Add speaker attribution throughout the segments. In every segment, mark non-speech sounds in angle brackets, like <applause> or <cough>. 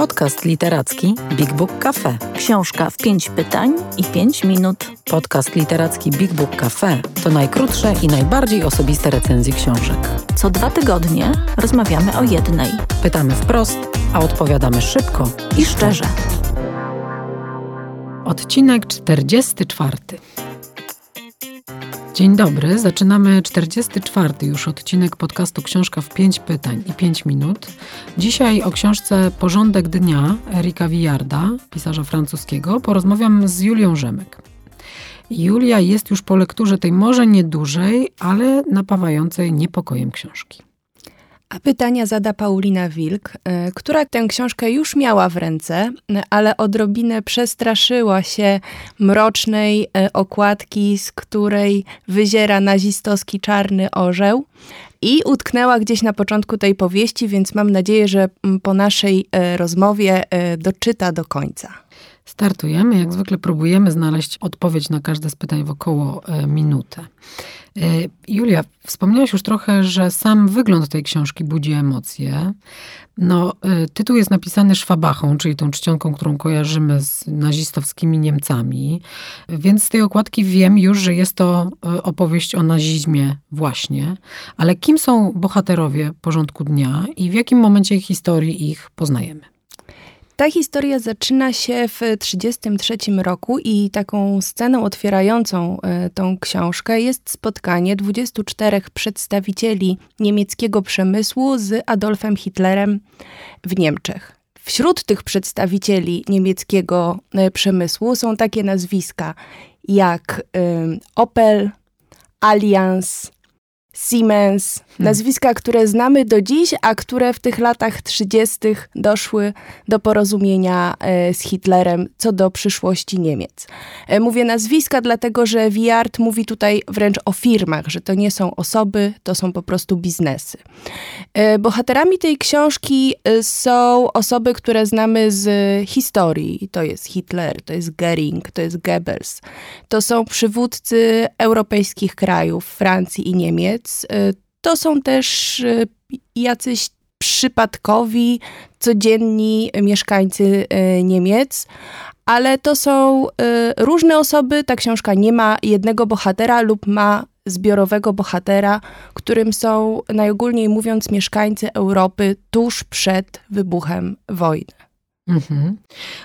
Speaker 1: Podcast literacki Big Book Cafe.
Speaker 2: Książka w pięć pytań i pięć minut.
Speaker 1: Podcast literacki Big Book Cafe to najkrótsze i najbardziej osobiste recenzje książek.
Speaker 2: Co dwa tygodnie rozmawiamy o jednej.
Speaker 1: Pytamy wprost, a odpowiadamy szybko
Speaker 2: I szczerze.
Speaker 1: Odcinek 44. Dzień dobry, zaczynamy 44 już odcinek podcastu Książka w 5 pytań i 5 minut. Dzisiaj o książce Porządek Dnia Erika Wiarda, pisarza francuskiego, porozmawiam z Julią Rzemek. Julia jest już po lekturze tej może niedużej, ale napawającej niepokojem książki.
Speaker 3: A pytania zada Paulina Wilk, e, która tę książkę już miała w ręce, ale odrobinę przestraszyła się mrocznej e, okładki, z której wyziera nazistowski czarny orzeł i utknęła gdzieś na początku tej powieści, więc mam nadzieję, że po naszej e, rozmowie doczyta do końca.
Speaker 1: Startujemy. Jak zwykle próbujemy znaleźć odpowiedź na każde z pytań w około minutę. E, Julia, wspomniałaś już trochę, że sam wygląd tej książki budzi emocje. No, e, tytuł jest napisany szwabachą, czyli tą czcionką, którą kojarzymy z nazistowskimi Niemcami, więc z tej okładki wiem już, że jest to e, opowieść o nazizmie właśnie. Ale kim są bohaterowie porządku dnia i w jakim momencie historii ich poznajemy?
Speaker 3: Ta historia zaczyna się w 1933 roku i taką sceną otwierającą e, tą książkę jest spotkanie 24 przedstawicieli niemieckiego przemysłu z Adolfem Hitlerem w Niemczech. Wśród tych przedstawicieli niemieckiego e, przemysłu są takie nazwiska jak Opel, Allianz, Siemens, hmm. nazwiska, które znamy do dziś, a które w tych latach 30. doszły do porozumienia e, z Hitlerem co do przyszłości Niemiec. E, mówię nazwiska, dlatego że Wiart mówi tutaj wręcz o firmach, że to nie są osoby, to są po prostu biznesy. E, bohaterami tej książki są osoby, które znamy z historii. To jest Hitler, to jest Goering, to jest Goebbels. To są przywódcy europejskich krajów, Francji i Niemiec Y, to są też y, jacyś przypadkowi, codzienni mieszkańcy y, Niemiec, ale to są różne osoby. Ta książka nie ma jednego bohatera lub ma zbiorowego bohatera, którym są najogólniej mówiąc mieszkańcy Europy tuż przed wybuchem wojny.
Speaker 1: Mhm.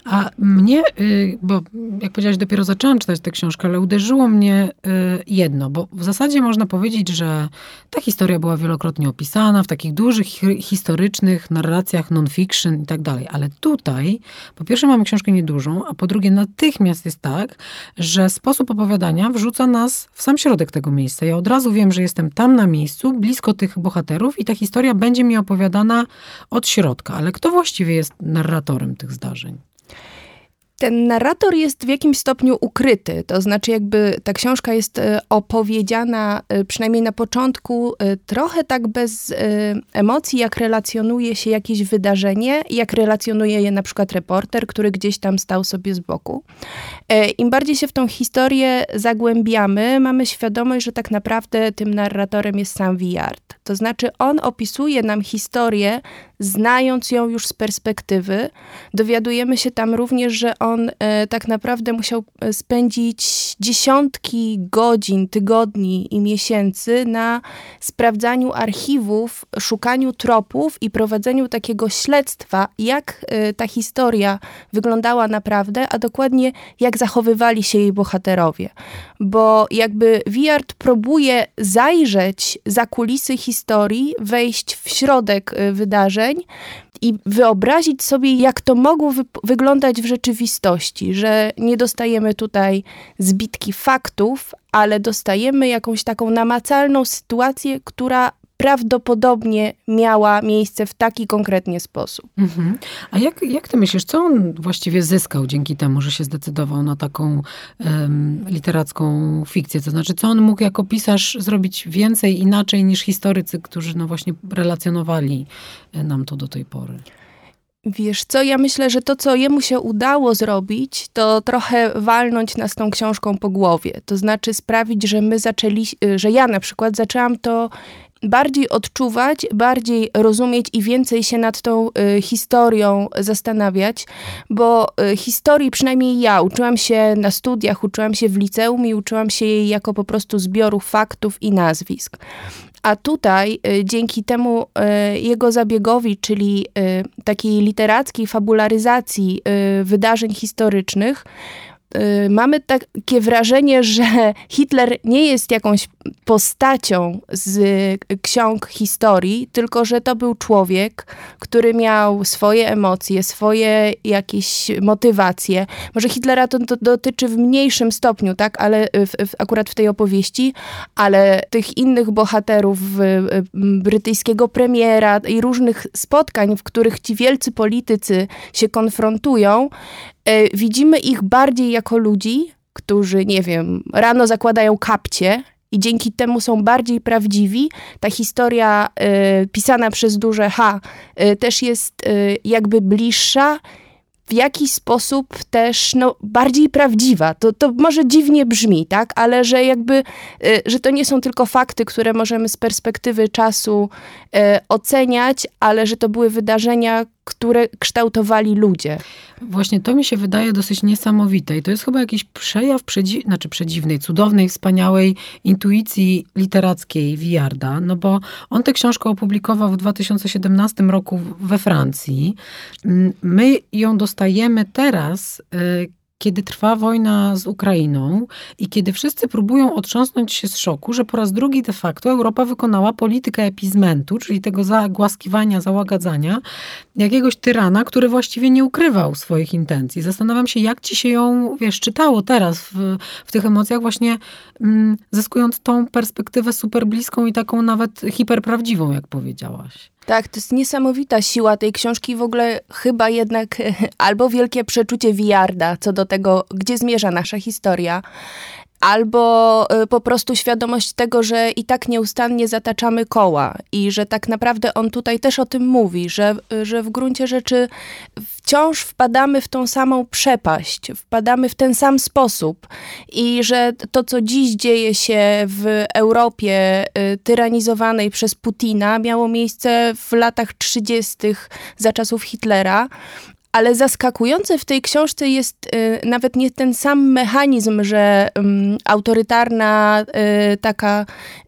Speaker 1: A mnie, y, bo jak powiedziałaś, dopiero zaczęłam czytać tę książkę, ale uderzyło mnie y, jedno, bo w zasadzie można powiedzieć, że ta historia była wielokrotnie opisana w takich dużych, historycznych narracjach non-fiction i tak dalej, ale tutaj po pierwsze mamy książkę niedużą, a po drugie natychmiast jest tak, że sposób opowiadania wrzuca nas w sam środek tego miejsca. Ja od razu wiem, że jestem tam na miejscu, blisko tych bohaterów i ta historia będzie mi opowiadana od środka, ale kto właściwie jest narratorem tych zdarzeń?
Speaker 3: Ten narrator jest w jakimś stopniu ukryty, to znaczy jakby ta książka jest e, opowiedziana e, przynajmniej na początku e, trochę tak bez emocji, jak relacjonuje się jakieś wydarzenie, jak relacjonuje je na przykład reporter, który gdzieś tam stał sobie z boku. Im bardziej się w tą historię zagłębiamy, mamy świadomość, że tak naprawdę tym narratorem jest sam Wiard. To znaczy on opisuje nam historię, znając ją już z perspektywy. Dowiadujemy się tam również, że on e, tak naprawdę musiał e, spędzić dziesiątki godzin, tygodni i miesięcy na sprawdzaniu archiwów, szukaniu tropów i prowadzeniu takiego śledztwa, jak e, ta historia wyglądała naprawdę, a dokładnie jak zachowywali się jej bohaterowie. Bo jakby Wiart próbuje zajrzeć za kulisy historii, wejść w środek e, wydarzeń, i wyobrazić sobie, jak to mogło wy wyglądać w rzeczywistości, że nie dostajemy tutaj zbitki faktów, ale dostajemy jakąś taką namacalną sytuację, która prawdopodobnie miała miejsce w taki konkretnie sposób. Mhm.
Speaker 1: A jak, jak ty myślisz, co on właściwie zyskał dzięki temu, że się zdecydował na taką um, literacką fikcję? To znaczy, co on mógł jako pisarz zrobić więcej, inaczej niż historycy, którzy no właśnie relacjonowali e, nam to do tej pory?
Speaker 3: Wiesz co, ja myślę, że to, co jemu się udało zrobić, to trochę walnąć nas tą książką po głowie. To znaczy sprawić, że my zaczęli, że ja na przykład zaczęłam to bardziej odczuwać, bardziej rozumieć i więcej się nad tą y, historią zastanawiać, bo y, historii przynajmniej ja uczyłam się na studiach, uczyłam się w liceum i uczyłam się jej jako po prostu zbioru faktów i nazwisk. A tutaj y, dzięki temu y, jego zabiegowi, czyli y, takiej literackiej fabularyzacji wydarzeń historycznych, mamy takie wrażenie, że Hitler nie jest jakąś postacią z ksiąg historii, tylko że to był człowiek, który miał swoje emocje, swoje jakieś motywacje. Może Hitlera to, to dotyczy w mniejszym stopniu, tak, ale w, w, akurat w tej opowieści, ale tych innych bohaterów brytyjskiego premiera i różnych spotkań, w których ci wielcy politycy się konfrontują, widzimy ich bardziej jako ludzi, którzy, nie wiem, rano zakładają kapcie i dzięki temu są bardziej prawdziwi. Ta historia y, pisana przez duże H y, też jest y, jakby bliższa w jakiś sposób też no, bardziej prawdziwa. To, to może dziwnie brzmi, tak? Ale że jakby, że to nie są tylko fakty, które możemy z perspektywy czasu oceniać, ale że to były wydarzenia, które kształtowali ludzie.
Speaker 1: Właśnie to mi się wydaje dosyć niesamowite i to jest chyba jakiś przejaw, przedzi znaczy przedziwnej, cudownej, wspaniałej intuicji literackiej Wiarda, no bo on tę książkę opublikował w 2017 roku we Francji. My ją dostajemy teraz, y, kiedy trwa wojna z Ukrainą i kiedy wszyscy próbują otrząsnąć się z szoku, że po raz drugi de facto Europa wykonała politykę epizmentu, czyli tego zagłaskiwania, załagadzania jakiegoś tyrana, który właściwie nie ukrywał swoich intencji. Zastanawiam się, jak ci się ją, wiesz, czytało teraz w, w tych emocjach, właśnie mm, zyskując tą perspektywę super bliską i taką nawet hiperprawdziwą, jak powiedziałaś.
Speaker 3: Tak, to jest niesamowita siła tej książki. W ogóle chyba jednak <laughs> albo wielkie przeczucie Wiarda co do tego, gdzie zmierza nasza historia, albo y, po prostu świadomość tego, że i tak nieustannie zataczamy koła i że tak naprawdę on tutaj też o tym mówi, że, y, że w gruncie rzeczy wciąż wpadamy w tą samą przepaść, wpadamy w ten sam sposób i że to, co dziś dzieje się w Europie y, tyranizowanej przez Putina, miało miejsce w latach 30. za czasów Hitlera, ale zaskakujące w tej książce jest y, nawet nie ten sam mechanizm, że y, autorytarna, y, taka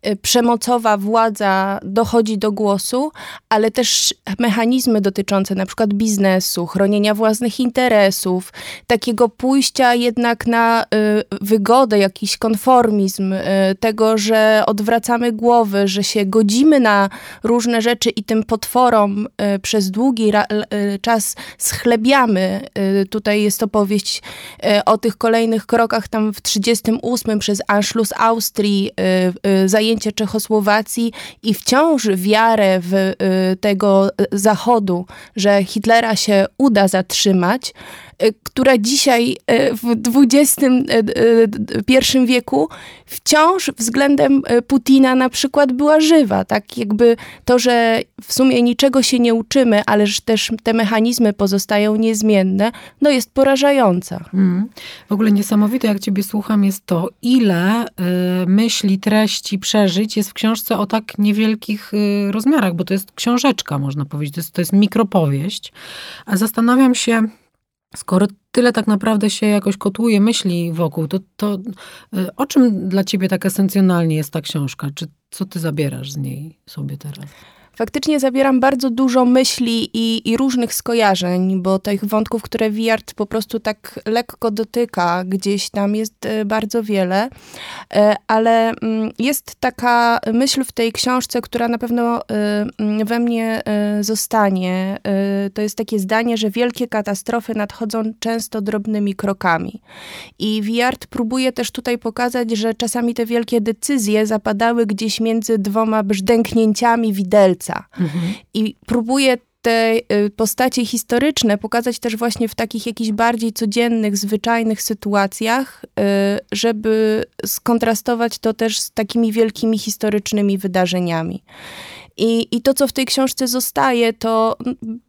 Speaker 3: y, przemocowa władza dochodzi do głosu, ale też mechanizmy dotyczące na przykład biznesu, chronienia własnych interesów, takiego pójścia jednak na y, wygodę, jakiś konformizm, y, tego, że odwracamy głowy, że się godzimy na różne rzeczy i tym potworom przez długi czas schlebimy zgłębiamy. Y, tutaj jest opowieść y, o tych kolejnych krokach tam w 38 przez Anschluss Austrii, y, zajęcie Czechosłowacji i wciąż wiarę w tego zachodu, że Hitlera się uda zatrzymać. E, która dzisiaj e, w XXI e, wieku wciąż względem Putina na przykład była żywa. Tak jakby to, że w sumie niczego się nie uczymy, ale że też te mechanizmy pozostają niezmienne, no jest porażająca. Mm.
Speaker 1: W ogóle niesamowite, jak ciebie słucham, jest to, ile y, myśli, treści, przeżyć jest w książce o tak niewielkich y, rozmiarach, bo to jest książeczka, można powiedzieć, to jest, to jest mikropowieść. A zastanawiam się, Skoro tyle tak naprawdę się jakoś kotłuje myśli wokół, to, to y, o czym dla ciebie tak esencjonalnie jest ta książka? Czy co ty zabierasz z niej sobie teraz?
Speaker 3: Faktycznie zabieram bardzo dużo myśli i, i, różnych skojarzeń, bo tych wątków, które Wiart po prostu tak lekko dotyka, gdzieś tam jest e, bardzo wiele, e, ale mm, jest taka myśl w tej książce, która na pewno e, mm, we mnie zostanie. To jest takie zdanie, że wielkie katastrofy nadchodzą często drobnymi krokami. I Wiart próbuje też tutaj pokazać, że czasami te wielkie decyzje zapadały gdzieś między dwoma brzdęknięciami widelca Mhm. I próbuję te y, postacie historyczne pokazać też właśnie w takich jakichś bardziej codziennych, zwyczajnych sytuacjach, y, żeby skontrastować to też z takimi wielkimi historycznymi wydarzeniami. I, I to, co w tej książce zostaje, to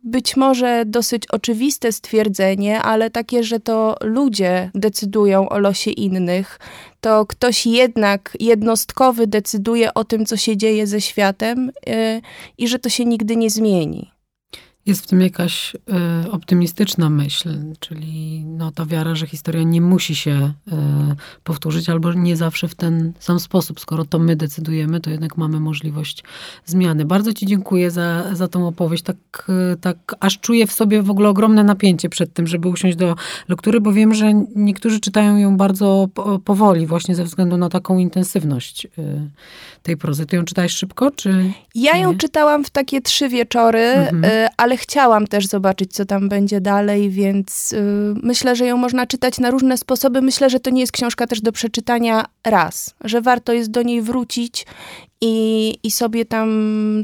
Speaker 3: być może dosyć oczywiste stwierdzenie, ale takie, że to ludzie decydują o losie innych, to ktoś jednak jednostkowy decyduje o tym, co się dzieje ze światem yy, i że to się nigdy nie zmieni.
Speaker 1: Jest w tym jakaś y, optymistyczna myśl, czyli no, ta wiara, że historia nie musi się y, powtórzyć albo nie zawsze w ten sam sposób. Skoro to my decydujemy, to jednak mamy możliwość zmiany. Bardzo Ci dziękuję za, za tą opowieść. Tak, y, tak aż czuję w sobie w ogóle ogromne napięcie przed tym, żeby usiąść do lektury, bo wiem, że niektórzy czytają ją bardzo powoli, właśnie ze względu na taką intensywność tej prozy. Ty ją czytałeś szybko, czy
Speaker 3: Ja ją
Speaker 1: nie?
Speaker 3: czytałam w takie trzy wieczory, mhm. ale chciałam też zobaczyć, co tam będzie dalej, więc yy, myślę, że ją można czytać na różne sposoby. Myślę, że to nie jest książka też do przeczytania raz, że warto jest do niej wrócić i, i sobie tam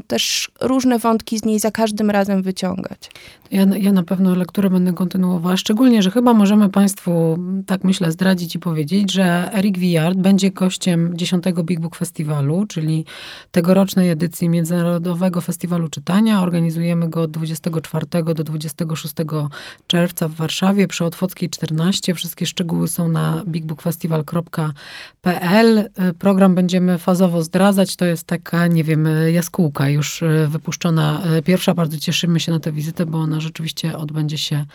Speaker 3: też różne wątki z niej za każdym razem wyciągać.
Speaker 1: Ja, ja na pewno lekturę będę kontynuowała, szczególnie, że chyba możemy Państwu, tak myślę, zdradzić i powiedzieć, że Eric Villard będzie gościem 10 Big Book Festiwalu, czyli tegorocznej edycji Międzynarodowego Festiwalu Czytania. Organizujemy go od 24 do 26 czerwca w Warszawie przy Otwockiej 14. Wszystkie szczegóły są na bigbookfestival.pl. Program będziemy fazowo zdradzać. To jest taka, nie wiem, jaskółka już wypuszczona pierwsza. Bardzo cieszymy się na tę wizytę, bo ona rzeczywiście odbędzie się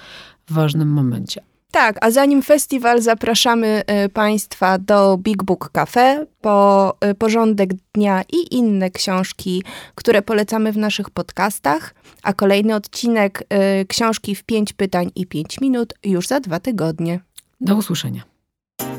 Speaker 1: w ważnym momencie.
Speaker 3: Tak, a zanim festiwal zapraszamy y, Państwa do Big Book Cafe po porządek dnia i inne książki, które polecamy w naszych podcastach, a kolejny odcinek książki w 5 pytań i 5 minut już za dwa tygodnie.
Speaker 1: Do usłyszenia.